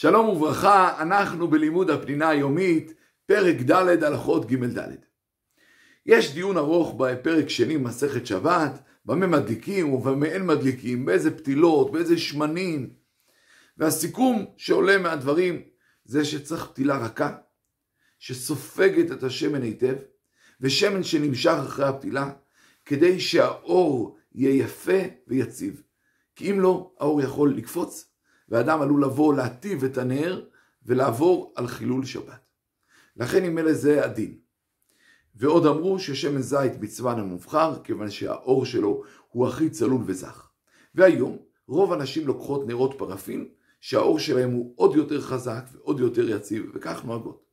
שלום וברכה, אנחנו בלימוד הפנינה היומית, פרק ד' הלכות ג' ד'. יש דיון ארוך בפרק שני מסכת שבת, במה מדליקים ובמה אין מדליקים, באיזה פתילות, באיזה שמנים. והסיכום שעולה מהדברים זה שצריך פתילה רכה, שסופגת את השמן היטב, ושמן שנמשך אחרי הפתילה, כדי שהאור יהיה יפה ויציב. כי אם לא, האור יכול לקפוץ ואדם עלול לבוא להטיב את הנר ולעבור על חילול שבת. לכן אם אלה זה הדין. ועוד אמרו ששמן זית מצוון המובחר, כיוון שהאור שלו הוא הכי צלול וזך. והיום רוב הנשים לוקחות נרות פרפין, שהאור שלהם הוא עוד יותר חזק ועוד יותר יציב, וכך נוהגות.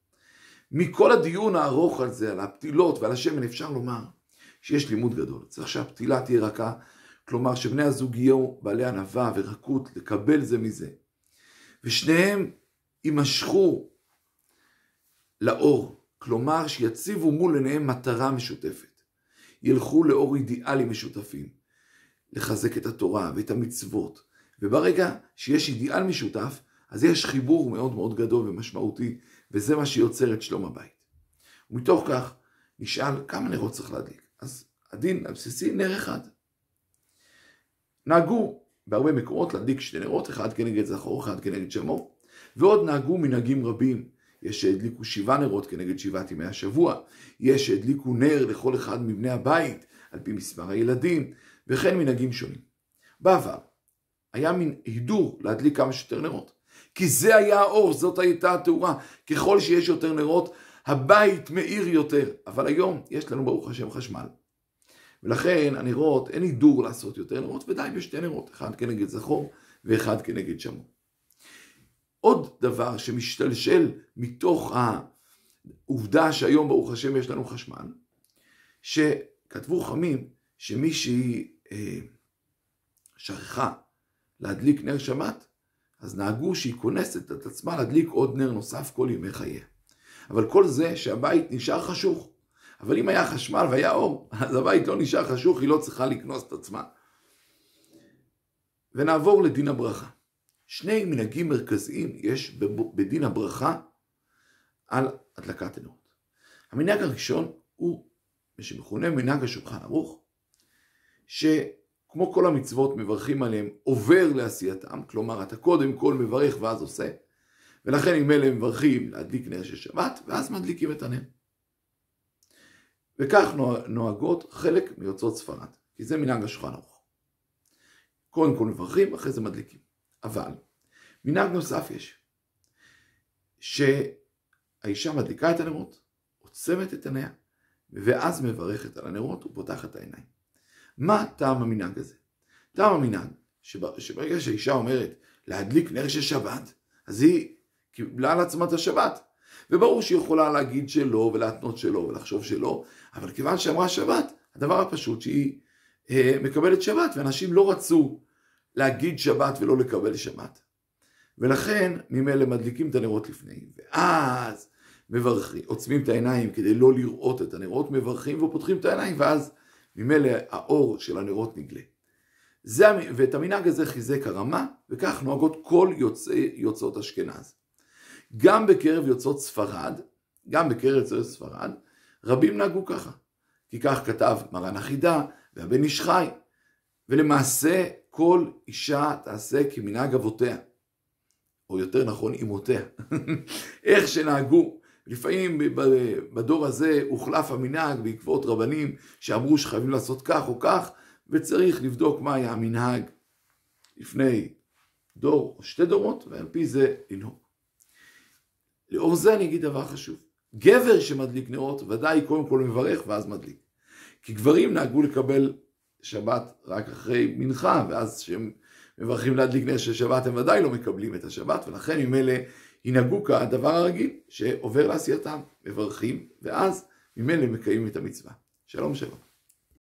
מכל הדיון הארוך על זה, על הפתילות ועל השמן, אפשר לומר שיש לימוד גדול. צריך שהפתילה תהיה רכה, כלומר שבני הזוג יהיו בעלי ענווה ורקות לקבל זה מזה. ושניהם יימשכו לאור, כלומר שיציבו מול עיניהם מטרה משותפת. ילכו לאור אידיאלים משותפים, לחזק את התורה ואת המצוות. וברגע שיש אידיאל משותף, אז יש חיבור מאוד מאוד גדול ומשמעותי, וזה מה שיוצר את שלום הבית. ומתוך כך נשאל כמה נרות צריך להדליק. אז הדין הבסיסי נר אחד. נהגו בהרבה מקומות להדליק שתי נרות, אחד כנגד זכור, אחד כנגד שמור, ועוד נהגו מנהגים רבים. יש שהדליקו שבעה נרות כנגד שבעת ימי השבוע, יש שהדליקו נר לכל אחד מבני הבית, על פי מספר הילדים, וכן מנהגים שונים. בעבר היה מין הידור להדליק כמה שיותר נרות, כי זה היה האור, זאת הייתה התאורה. ככל שיש יותר נרות, הבית מאיר יותר. אבל היום יש לנו ברוך השם חשמל. ולכן הנרות, אין הידור לעשות יותר נרות, ודי בשתי נרות, אחד כנגד זכור ואחד כנגד שמור. עוד דבר שמשתלשל מתוך העובדה שהיום ברוך השם יש לנו חשמל, שכתבו חמים שמי שהיא אה, שכחה להדליק נר שבת, אז נהגו שהיא כונסת את עצמה להדליק עוד נר נוסף כל ימי חייה. אבל כל זה שהבית נשאר חשוך. אבל אם היה חשמל והיה אור, אז הבית לא נשאר חשוך, היא לא צריכה לקנוס את עצמה. ונעבור לדין הברכה. שני מנהגים מרכזיים יש בדין הברכה על הדלקת הנרות. המנהג הראשון הוא מה שמכונה מנהג השולחן ערוך, שכמו כל המצוות מברכים עליהם עובר לעשייתם, כלומר אתה קודם כל מברך ואז עושה, ולכן אם אלה מברכים להדליק נר של שבת, ואז מדליקים את הנר. וכך נוהגות חלק מיוצאות ספרד, כי זה מנהג השולחן ערוך. קודם כל מברכים, אחרי זה מדליקים. אבל מנהג נוסף יש, שהאישה מדליקה את הנרות, עוצמת את עיניה, ואז מברכת על הנרות ופותחת את העיניים. מה טעם המנהג הזה? טעם המנהג, שברגע שהאישה אומרת להדליק נר של שבת, אז היא קיבלה על עצמה את השבת. וברור שהיא יכולה להגיד שלא ולהתנות שלא ולחשוב שלא, אבל כיוון שאמרה שבת, הדבר הפשוט שהיא אה, מקבלת שבת, ואנשים לא רצו להגיד שבת ולא לקבל שבת. ולכן ממילא מדליקים את הנרות לפני, ואז מברכים, עוצמים את העיניים כדי לא לראות את הנרות, מברכים ופותחים את העיניים, ואז ממילא האור של הנרות נגלה. זה, ואת המנהג הזה חיזק הרמה, וכך נוהגות כל יוצאי יוצאות אשכנז. גם בקרב יוצאות ספרד, גם בקרב יוצאות ספרד, רבים נהגו ככה. כי כך כתב מרן החידה והבן איש חי. ולמעשה כל אישה תעשה כמנהג אבותיה. או יותר נכון אמותיה. איך שנהגו. לפעמים בדור הזה הוחלף המנהג בעקבות רבנים שאמרו שחייבים לעשות כך או כך, וצריך לבדוק מה היה המנהג לפני דור או שתי דורות, ועל פי זה לנהוג. לאור זה אני אגיד דבר חשוב. גבר שמדליק נרות ודאי קודם כל מברך ואז מדליק. כי גברים נהגו לקבל שבת רק אחרי מנחה, ואז כשהם מברכים להדליק נר של שבת הם ודאי לא מקבלים את השבת, ולכן ממילא ינהגו כדבר הרגיל שעובר לעשייתם, מברכים, ואז ממילא מקיימים את המצווה. שלום שלום.